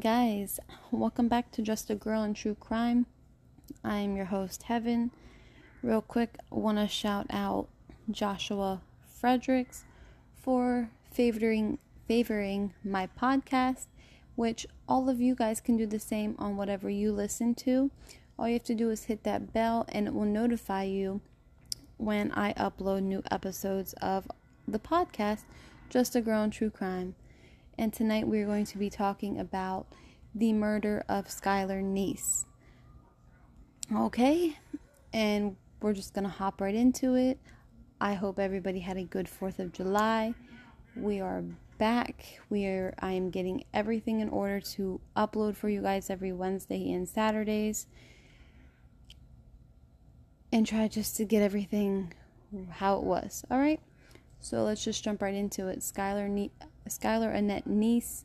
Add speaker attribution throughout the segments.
Speaker 1: Guys, welcome back to Just a Girl in True Crime. I'm your host, Heaven. Real quick, want to shout out Joshua Fredericks for favoring favoring my podcast, which all of you guys can do the same on whatever you listen to. All you have to do is hit that bell and it will notify you when I upload new episodes of the podcast, Just a Girl in True Crime and tonight we're going to be talking about the murder of Skylar Neese. Okay, and we're just gonna hop right into it. I hope everybody had a good 4th of July. We are back. We are I am getting everything in order to upload for you guys every Wednesday and Saturdays. And try just to get everything how it was. All right? So let's just jump right into it. Skylar ne- Skylar Annette Neese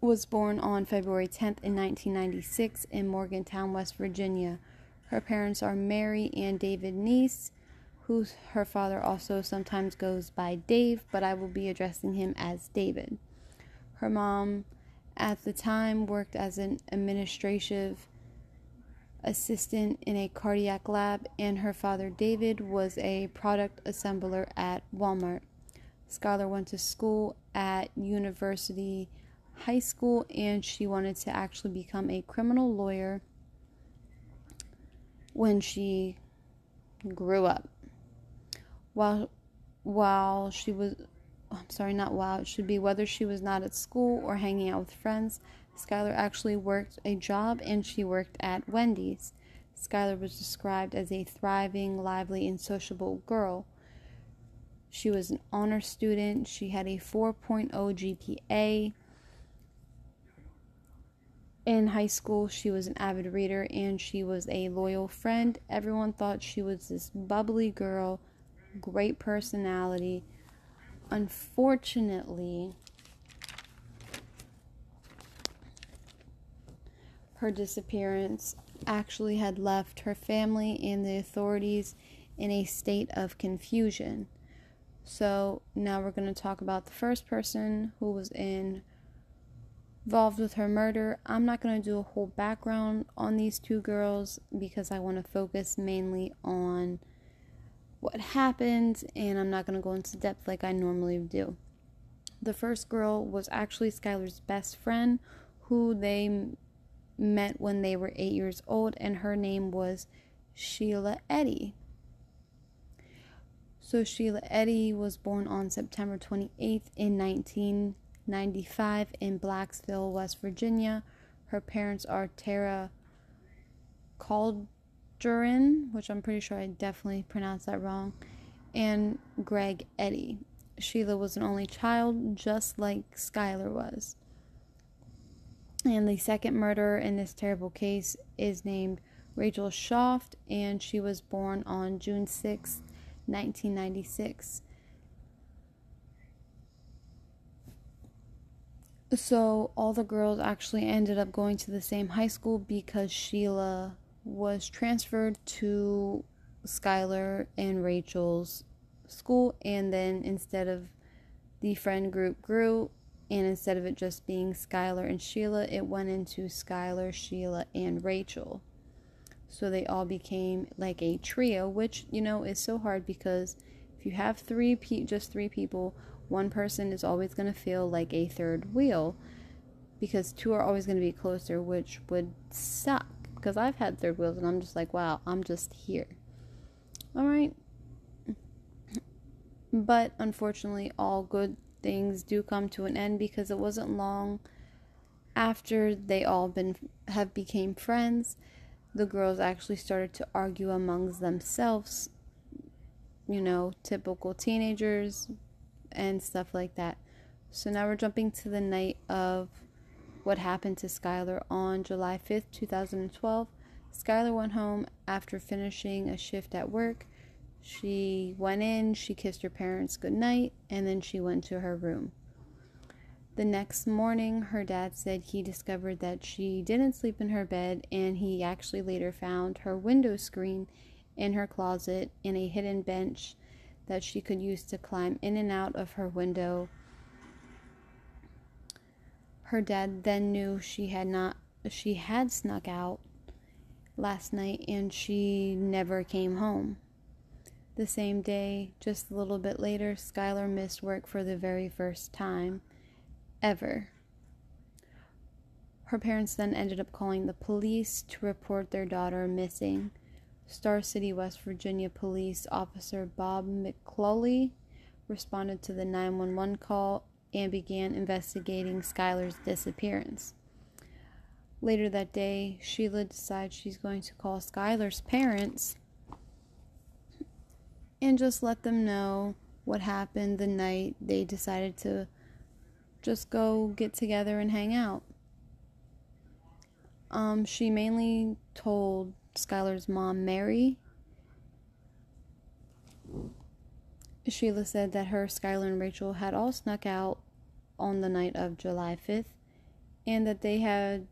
Speaker 1: was born on February 10th in 1996 in Morgantown, West Virginia. Her parents are Mary and David Neese, who her father also sometimes goes by Dave, but I will be addressing him as David. Her mom at the time worked as an administrative assistant in a cardiac lab, and her father David was a product assembler at Walmart. Skylar went to school at University High School and she wanted to actually become a criminal lawyer when she grew up. While while she was oh, I'm sorry, not while it should be whether she was not at school or hanging out with friends, Skylar actually worked a job and she worked at Wendy's. Skylar was described as a thriving, lively, and sociable girl. She was an honor student. She had a 4.0 GPA. In high school, she was an avid reader and she was a loyal friend. Everyone thought she was this bubbly girl, great personality. Unfortunately, her disappearance actually had left her family and the authorities in a state of confusion. So now we're going to talk about the first person who was in, involved with her murder. I'm not going to do a whole background on these two girls because I want to focus mainly on what happened and I'm not going to go into depth like I normally do. The first girl was actually Skylar's best friend who they met when they were 8 years old and her name was Sheila Eddy. So Sheila Eddy was born on September 28th in 1995 in Blacksville, West Virginia. Her parents are Tara Calderon, which I'm pretty sure I definitely pronounced that wrong, and Greg Eddy. Sheila was an only child, just like Skylar was. And the second murderer in this terrible case is named Rachel Shoaf, and she was born on June 6th, 1996. So all the girls actually ended up going to the same high school because Sheila was transferred to Skylar and Rachel's school, and then instead of the friend group grew, and instead of it just being Skylar and Sheila, it went into Skylar, Sheila, and Rachel. So they all became like a trio, which, you know, is so hard because if you have three, pe- just three people, one person is always going to feel like a third wheel because two are always going to be closer, which would suck because I've had third wheels and I'm just like, wow, I'm just here. All right. But unfortunately, all good things do come to an end because it wasn't long after they all been have became friends the girls actually started to argue amongst themselves, you know, typical teenagers and stuff like that. So now we're jumping to the night of what happened to Skylar on July 5th, 2012. Skylar went home after finishing a shift at work. She went in, she kissed her parents goodnight, and then she went to her room. The next morning, her dad said he discovered that she didn't sleep in her bed, and he actually later found her window screen in her closet and a hidden bench that she could use to climb in and out of her window. Her dad then knew she had not she had snuck out last night and she never came home. The same day, just a little bit later, Skylar missed work for the very first time ever. Her parents then ended up calling the police to report their daughter missing. Star City, West Virginia police officer Bob McClawley responded to the 911 call and began investigating Skylar's disappearance. Later that day, Sheila decides she's going to call Skylar's parents and just let them know what happened the night they decided to just go get together and hang out. Um, she mainly told Skylar's mom, Mary. Sheila said that her, Skylar, and Rachel had all snuck out on the night of July 5th and that they had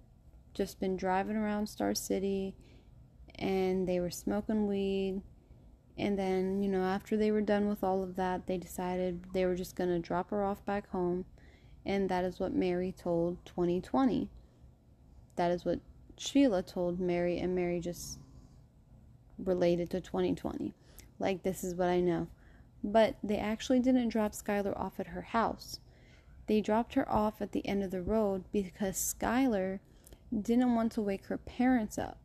Speaker 1: just been driving around Star City and they were smoking weed. And then, you know, after they were done with all of that, they decided they were just going to drop her off back home. And that is what Mary told 2020. That is what Sheila told Mary, and Mary just related to 2020. Like, this is what I know. But they actually didn't drop Skylar off at her house. They dropped her off at the end of the road because Skylar didn't want to wake her parents up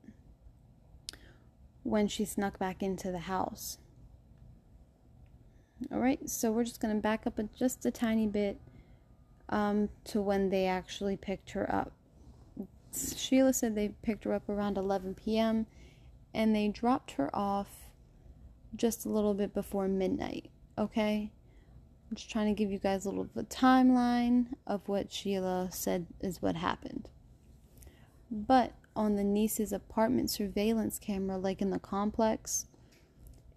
Speaker 1: when she snuck back into the house. All right, so we're just going to back up just a tiny bit um, to when they actually picked her up. Sheila said they picked her up around 11 p.m. and they dropped her off just a little bit before midnight. Okay, I'm just trying to give you guys a little bit of a timeline of what Sheila said is what happened. But on the Neese's apartment surveillance camera, like in the complex,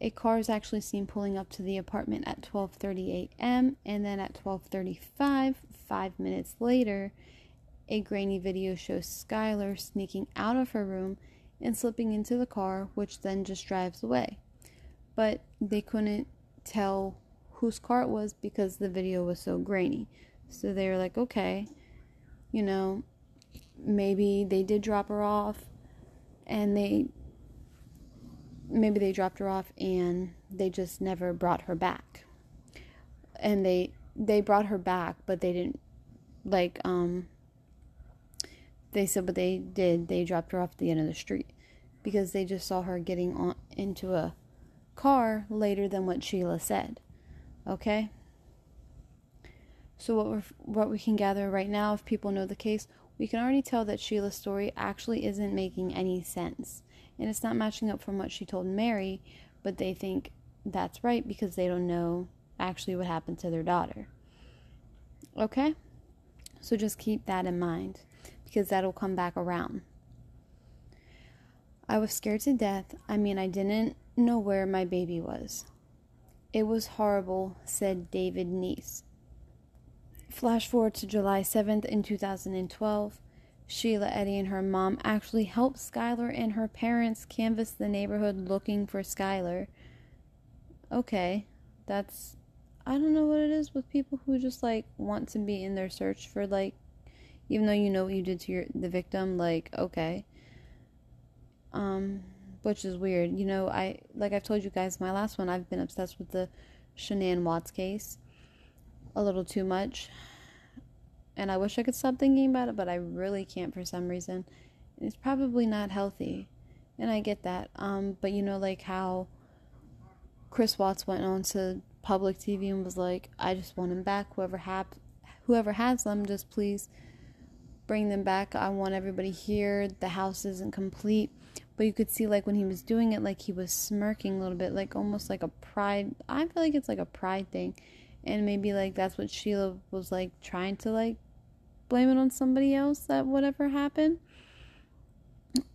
Speaker 1: a car is actually seen pulling up to the apartment at 12:30 a.m. and then at 12:35, 5 minutes later, a grainy video shows Skylar sneaking out of her room and slipping into the car, which then just drives away. But they couldn't tell whose car it was because the video was so grainy. So they were like, okay, you know, maybe they did drop her off and they maybe they dropped her off and they just never brought her back. And they they brought her back but they didn't like um they said but they did they dropped her off at the end of the street because they just saw her getting on into a car later than what Sheila said okay? So what we what we can gather right now if people know the case we can already tell that Sheila's story actually isn't making any sense. And it's not matching up from what she told Mary, but they think that's right because they don't know actually what happened to their daughter. Okay? So just keep that in mind because that'll come back around. I was scared to death. I mean, I didn't know where my baby was. It was horrible, said David Neese. Flash forward to July 7th in 2012. Sheila Eddy and her mom actually helped Skylar and her parents canvass the neighborhood looking for Skylar. Okay, that's. I don't know what it is with people who just like want to be in their search for like, even though you know what you did to your the victim. Like, okay. Um, which is weird. You know, I like I've told you guys my last one. I've been obsessed with the Shanann Watts case a little too much. And I wish I could stop thinking about it, but I really can't for some reason. It's probably not healthy. And I get that. Um, but you know, like how Chris Watts went on to public TV and was like, I just want him back. Whoever hap- whoever has them, just please bring them back. I want everybody here. The house isn't complete. But you could see like when he was doing it, like he was smirking a little bit, like almost like a pride. I feel like it's like a pride thing and maybe like that's what Sheila was like trying to like blame it on somebody else that whatever happened.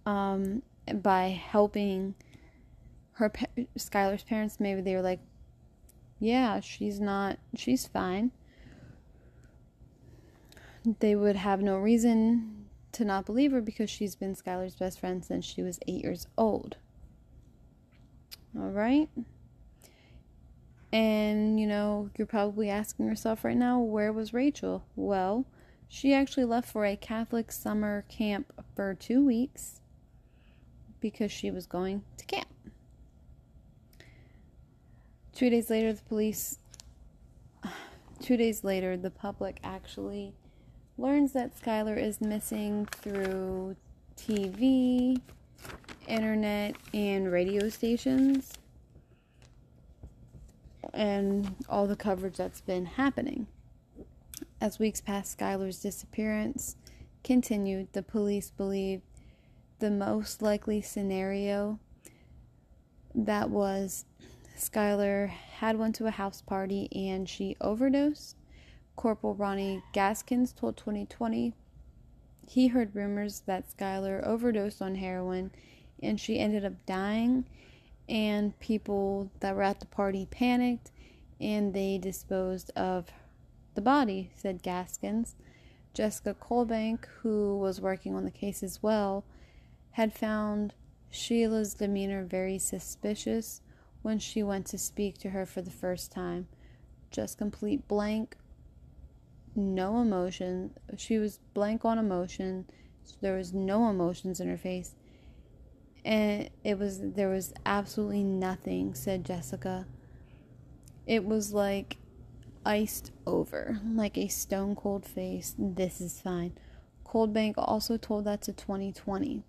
Speaker 1: Um by helping her Skylar's parents maybe they were like yeah she's not she's fine. They would have no reason to not believe her because she's been Skylar's best friend since she was 8 years old. All right and, you know, you're probably asking yourself right now, where was Rachel? Well, She actually left for a Catholic summer camp for two weeks because she was going to camp. Two days later, the police. Two days later, the public actually learns that Skylar is missing through TV, internet, and radio stations, and all the coverage that's been happening. As weeks past Skylar's disappearance continued, the police believe the most likely scenario that was Skylar had went to a house party and she overdosed. Corporal Ronnie Gaskins told 2020 he heard rumors that Skylar overdosed on heroin and she ended up dying and people that were at the party panicked and they disposed of the body, said Gaskins. Jessica Colebank, who was working on the case as well, had found Sheila's demeanor very suspicious when she went to speak to her for the first time. Just complete blank, no emotion. She was blank on emotion. There was no emotions in her face. And it was there was absolutely nothing, said Jessica. It was like iced over, like a stone cold face. This is fine. Colebank also told that to 2020.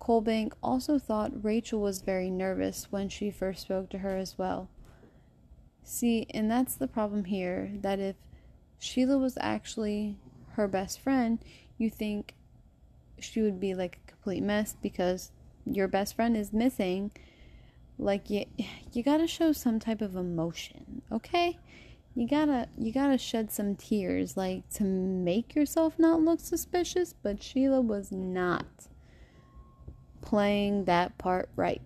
Speaker 1: Colebank also thought Rachel was very nervous when she first spoke to her as well. See, and that's the problem here that if Sheila was actually her best friend, you think she would be like a complete mess because your best friend is missing. Like you you got to show some type of emotion, okay? You got to you got to shed some tears like to make yourself not look suspicious, but Sheila was not playing that part right.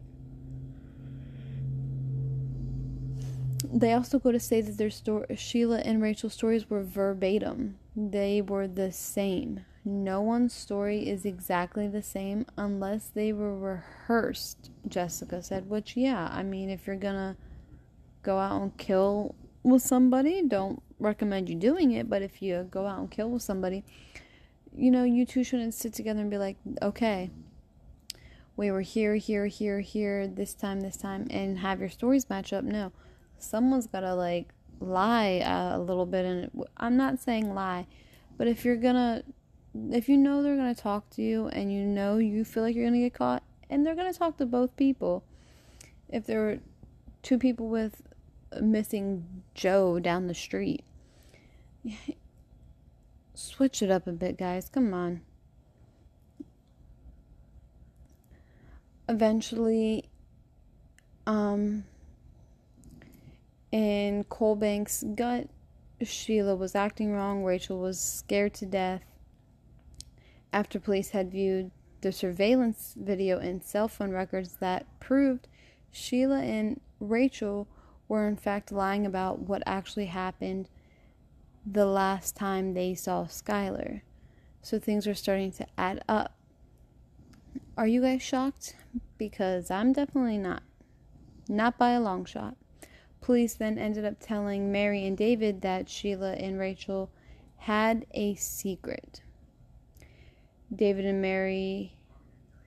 Speaker 1: They also go to say that their story, Sheila and Rachel's stories were verbatim. They were the same. No one's story is exactly the same unless they were rehearsed, Jessica said. Which, yeah, I mean, if you're gonna go out and kill with somebody, don't recommend you doing it. But if you go out and kill with somebody, you know, you two shouldn't sit together and be like, okay, we were here, here, here, here, this time, this time, and have your stories match up. No, someone's gotta like lie a little bit. And I'm not saying lie, but if you're gonna, if you know they're gonna talk to you and you know you feel like you're gonna get caught, and they're gonna talk to both people. If there were two people with missing Joe down the street, switch it up a bit, guys. Come on. eventually um in Colebank's gut Sheila was acting wrong, Rachel was scared to death. After police had viewed the surveillance video and cell phone records that proved Sheila and Rachel were in fact lying about what actually happened the last time they saw Skylar. So things were starting to add up. Are you guys shocked? Because I'm definitely not. Not by a long shot. Police then ended up telling Mary and David that Sheila and Rachel had a secret. David and Mary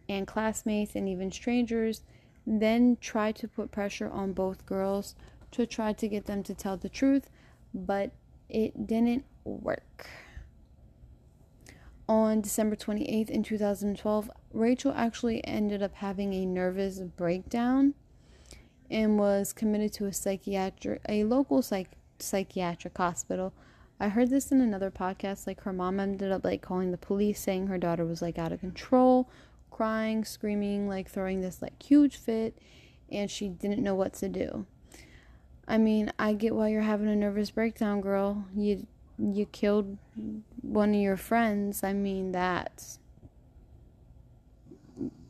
Speaker 1: and classmates and even strangers then tried to put pressure on both girls to try to get them to tell the truth, but it didn't work. On December 28th in 2012, Rachel actually ended up having a nervous breakdown and was committed to a psychiatric a local psych, psychiatric hospital. I heard this in another podcast like her mom ended up like calling the police saying her daughter was like out of control, crying, screaming, like throwing this like huge fit and she didn't know what to do. I mean, I get why you're having a nervous breakdown, girl. You you killed one of your friends, I mean that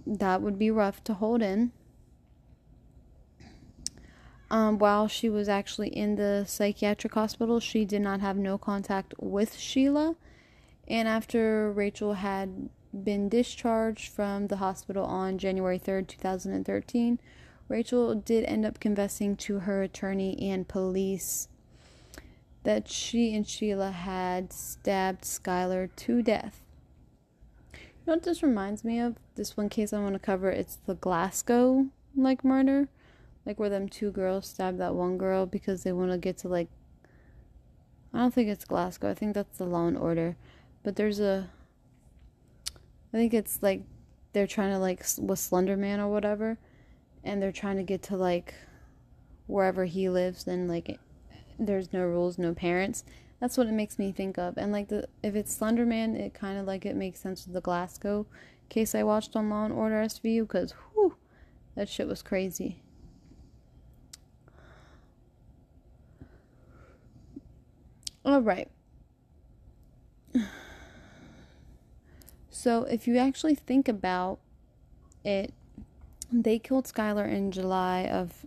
Speaker 1: that would be rough to hold in. Um, while she was actually in the psychiatric hospital, she did not have no contact with Sheila. And after Rachel had been discharged from the hospital on January 3rd, 2013, Rachel did end up confessing to her attorney and police that she and Sheila had stabbed Skylar to death. You know what this reminds me of? This one case I want to cover, it's the Glasgow like murder. Like where them two girls stabbed that one girl because they want to get to like I don't think it's Glasgow. I think that's the Law and Order. But there's a I think it's like they're trying to like with Slender Man or whatever and they're trying to get to like wherever he lives and like there's no rules, no parents. That's what it makes me think of. And like the if it's Slenderman, it kind of like it makes sense with the Glasgow case I watched on Law and Order SVU because whew, that shit was crazy. All right. So if you actually think about it, they killed Skylar in July of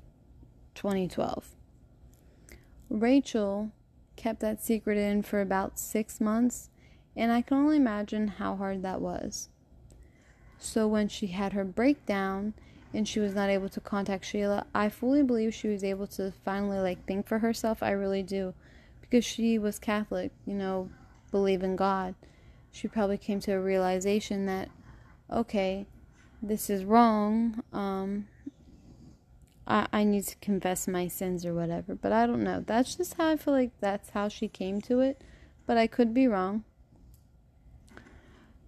Speaker 1: 2012. Rachel kept that secret in for about six months, and I can only imagine how hard that was. So when she had her breakdown and she was not able to contact Sheila, I fully believe she was able to finally like think for herself. I really do. Because she was Catholic, you know, believe in God. She probably came to a realization that okay, this is wrong. Um I, I need to confess my sins or whatever. But I don't know. That's just how I feel like that's how she came to it. But I could be wrong.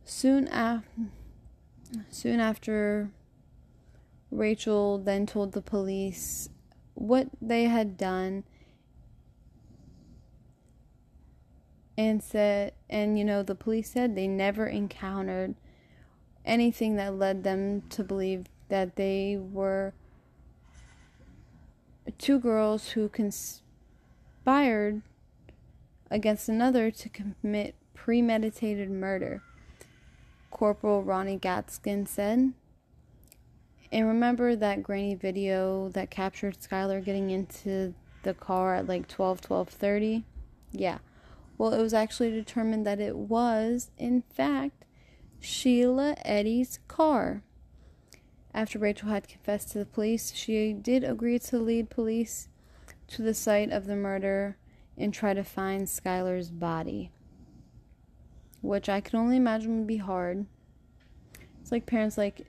Speaker 1: Soon after, soon after Rachel then told the police what they had done and said and you know the police said they never encountered anything that led them to believe that they were two girls who conspired against another to commit premeditated murder, Corporal Ronnie Gaskin said. And remember that grainy video that captured Skylar getting into the car at like 12 12:30? Yeah. Well, it was actually determined that it was in fact Sheila Eddy's car. After Rachel had confessed to the police, she did agree to lead police to the site of the murder and try to find Skylar's body. Which I can only imagine would be hard. It's like parents like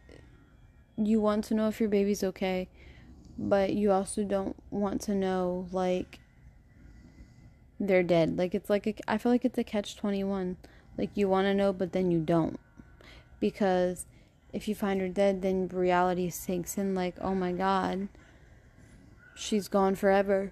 Speaker 1: you want to know if your baby's okay, but you also don't want to know like they're dead. Like it's like a, I feel like it's a catch 21. Like you want to know but then you don't. Because if you find her dead, then reality sinks in like, oh my god, she's gone forever.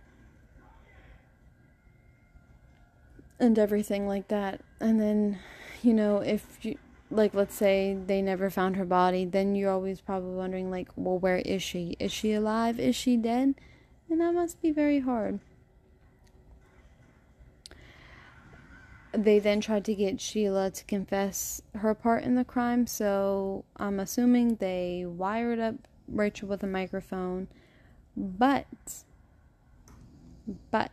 Speaker 1: And everything like that. And then, you know, if you, like, let's say they never found her body, then you're always probably wondering, like, well, where is she? Is she alive? Is she dead? And that must be very hard. They then tried to get Sheila to confess her part in the crime, so I'm assuming they wired up Rachel with a microphone. But, but,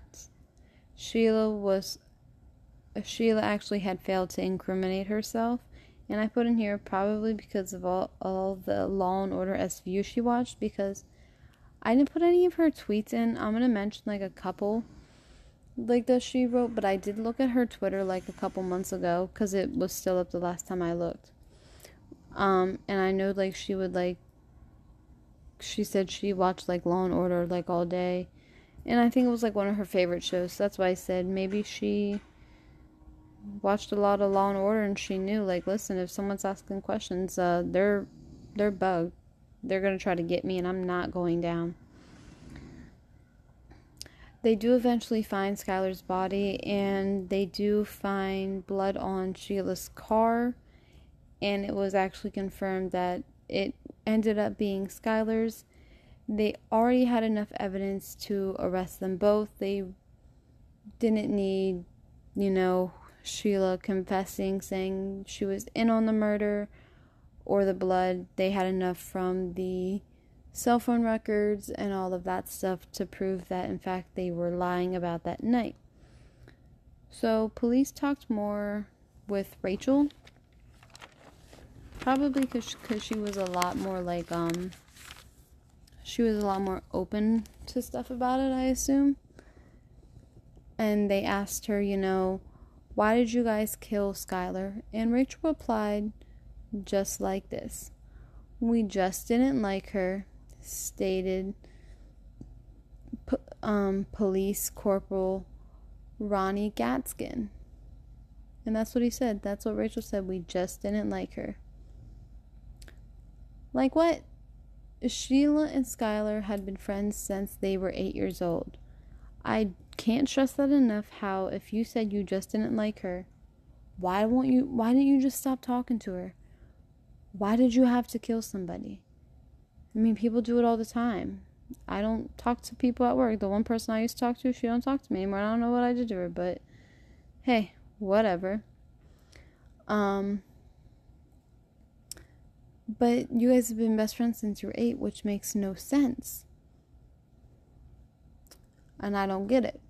Speaker 1: Sheila was, Sheila actually had failed to incriminate herself. And I put in here probably because of all, all the Law and Order SVU she watched, because I didn't put any of her tweets in. I'm going to mention like a couple like that she wrote, but I did look at her Twitter like a couple months ago because it was still up the last time I looked. Um, and I know like she would like. She said she watched like Law and Order like all day, and I think it was like one of her favorite shows. So that's why I said maybe she watched a lot of Law and Order and she knew like, listen, if someone's asking questions, uh, they're they're bugged. They're gonna try to get me, and I'm not going down. They do eventually find Skylar's body and they do find blood on Sheila's car. And it was actually confirmed that it ended up being Skylar's. They already had enough evidence to arrest them both. They didn't need, you know, Sheila confessing, saying she was in on the murder or the blood. They had enough from the cell phone records and all of that stuff to prove that, in fact, they were lying about that night. So, police talked more with Rachel. Probably because she was a lot more like, um, she was a lot more open to stuff about it, I assume. and they asked her, you know, why did you guys kill Skylar? And Rachel replied just like this We just didn't like her, stated um, Police Corporal Ronnie Gaskin. And that's what he said. That's what Rachel said. We just didn't like her. Like what? Sheila and Skylar had been friends since they were eight years old. I can't stress that enough how if you said you just didn't like her, why won't you why didn't you just stop talking to her? Why did you have to kill somebody? I mean, people do it all the time. I don't talk to people at work. The one person I used to talk to, she don't talk to me anymore. I don't know what I did to her, but hey, whatever. Um but you guys have been best friends since you were 8, which makes no sense. And I don't get it.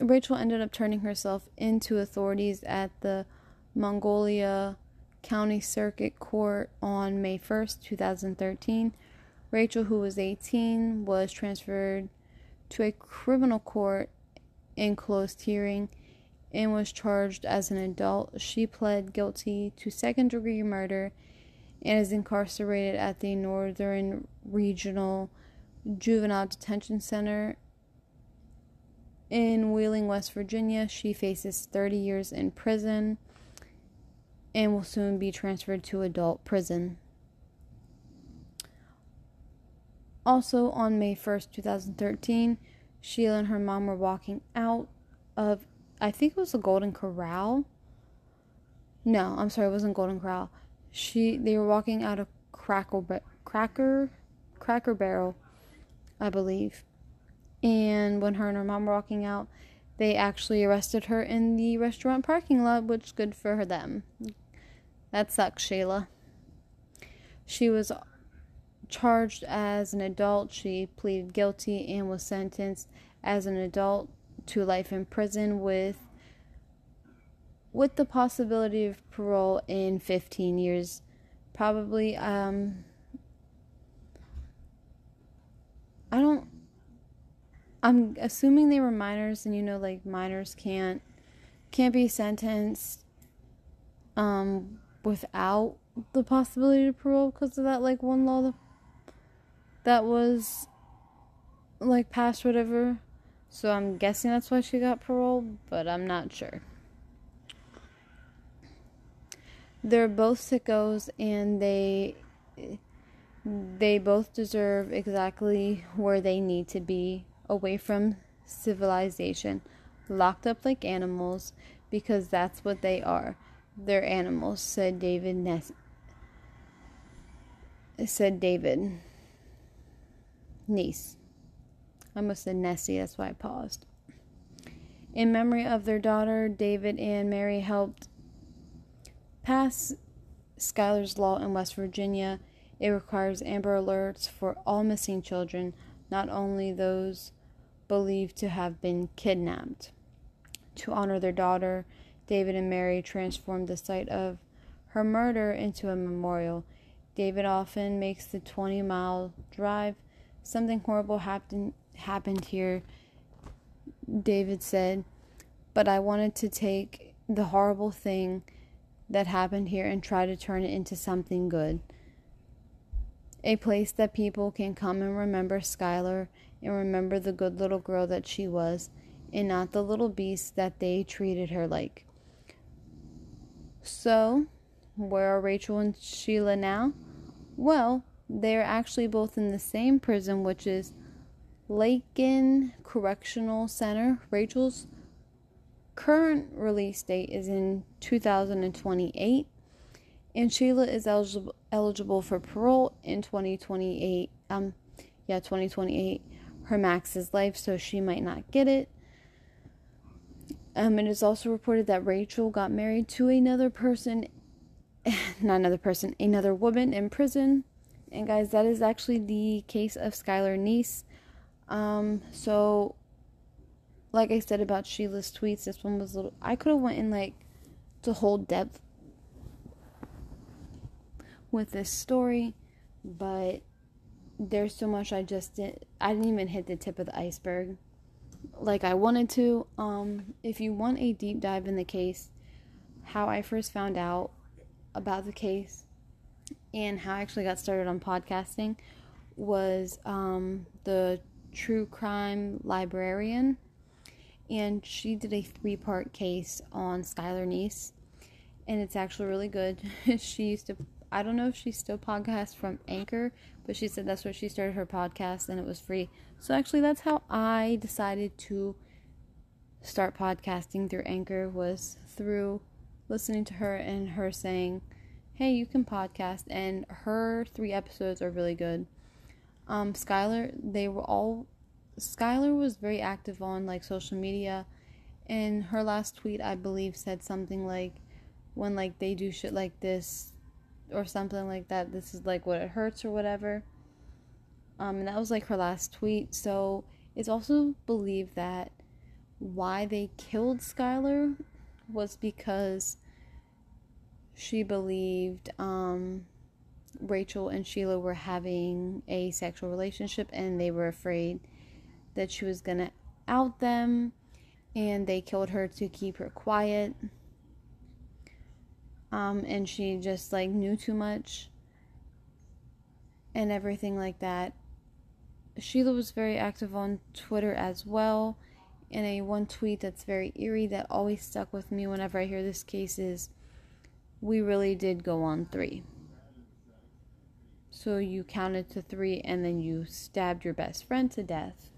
Speaker 1: Rachel ended up turning herself into authorities at the Monongalia County Circuit Court on May 1st, 2013. Rachel, who was 18, was transferred to a criminal court in closed hearing and was charged as an adult. She pled guilty to second degree murder and is incarcerated at the Northern Regional Juvenile Detention Center in Wheeling, West Virginia. She faces 30 years in prison and will soon be transferred to adult prison. Also, on May 1st, 2013, Sheila and her mom were walking out of, I think it was the Golden Corral. No, I'm sorry, it wasn't Golden Corral. She, they were walking out of Cracker, Cracker, Cracker Barrel, I believe. And when her and her mom were walking out, they actually arrested her in the restaurant parking lot, which good for them. That sucks, Shayla. She was charged as an adult. She pleaded guilty and was sentenced as an adult to life in prison with with the possibility of parole in 15 years. Probably um I don't I'm assuming they were minors and you know like minors can't can't be sentenced um without the possibility of parole because of that like one law that was like passed whatever. So I'm guessing that's why she got parole, but I'm not sure. They're both sickos and they they both deserve exactly where they need to be away from civilization, locked up like animals because that's what they are. They're animals, said David Ness said David niece. I must said Nessie, that's why I paused. In memory of their daughter, David and Mary helped pass Skylar's Law in West Virginia. It requires Amber Alerts for all missing children, not only those believed to have been kidnapped. To honor their daughter, David and Mary transformed the site of her murder into a memorial. David often makes the 20 mile drive Something horrible happened happened here, David said, but I wanted to take the horrible thing that happened here and try to turn it into something good. A place that people can come and remember Skylar and remember the good little girl that she was, and not the little beast that they treated her like. So, where are Rachel and Sheila now? Well, they're actually both in the same prison, which is Lakin Correctional Center. Rachel's current release date is in 2028, and Sheila is eligible eligible for parole in 2028. Um, yeah, 2028. Her max is life, so she might not get it. Um, it is also reported that Rachel got married to another person, not another person, another woman in prison. And guys, that is actually the case of Skylar Neese. Um, so like I said about Sheila's tweets, this one was a little I could have went in like to whole depth with this story, but there's so much I just didn't. I didn't even hit the tip of the iceberg. Like I wanted to. Um, if you want a deep dive in the case, how I first found out about the case and how I actually got started on podcasting was um, the true crime librarian, and she did a three part case on Skylar Neese, and it's actually really good. she used to, I don't know if she still podcasts from Anchor, but she said that's where she started her podcast and it was free. So actually, that's how I decided to start podcasting through Anchor was through listening to her and her saying, "Hey, you can podcast," and her three episodes are really good. Um, Skylar, they were all. Skylar was very active on like social media, and her last tweet, I believe, said something like, "When like they do shit like this, or something like that, this is like what it hurts or whatever." Um, and that was like her last tweet. So it's also believed that why they killed Skylar was because she believed um, Rachel and Sheila were having a sexual relationship and they were afraid that she was going to out them and they killed her to keep her quiet. Um, and she just like knew too much and everything like that. Sheila was very active on Twitter as well. And a one tweet that's very eerie that always stuck with me whenever I hear this case is we really did go on three. So you counted to three and then you stabbed your best friend to death.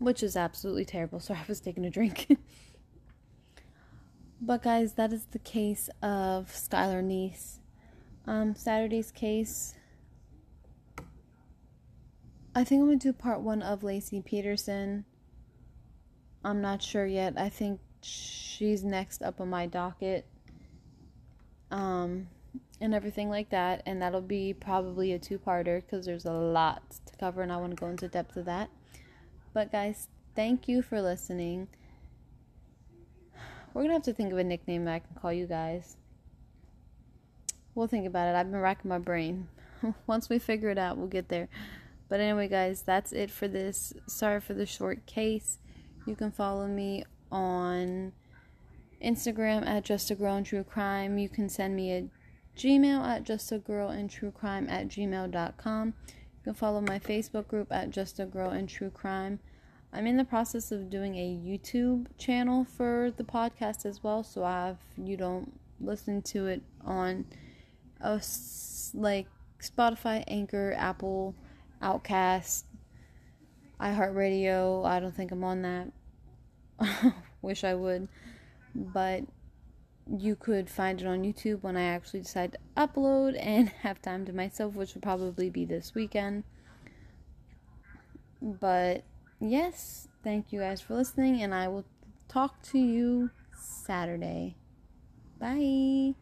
Speaker 1: Which is absolutely terrible. Sorry, I was taking a drink. but, guys, that is the case of Skylar Neese. Um, Saturday's case. I think I'm going to do part one of Laci Peterson. I'm not sure yet. I think she's next up on my docket. Um, and everything like that. And that'll be probably a two parter because there's a lot to cover and I want to go into depth of that. But, guys, thank you for listening. We're to have to think of a nickname that I can call you guys. We'll think about it. I've been racking my brain. Once we figure it out, we'll get there. But anyway, guys, that's it for this. Sorry for the short case. You can follow me on Instagram at just a girl in true crime. You can send me a Gmail at just a girl in true crime at gmail.com. You can follow my Facebook group at just a girl in true crime. I'm in the process of doing a YouTube channel for the podcast as well, so if you don't listen to it on a like Spotify, Anchor, Apple, Outcast, iHeartRadio. I don't think I'm on that. Wish I would. But you could find it on YouTube when I actually decide to upload and have time to myself, which will probably be this weekend. But yes, thank you guys for listening, and I will talk to you Saturday. Bye.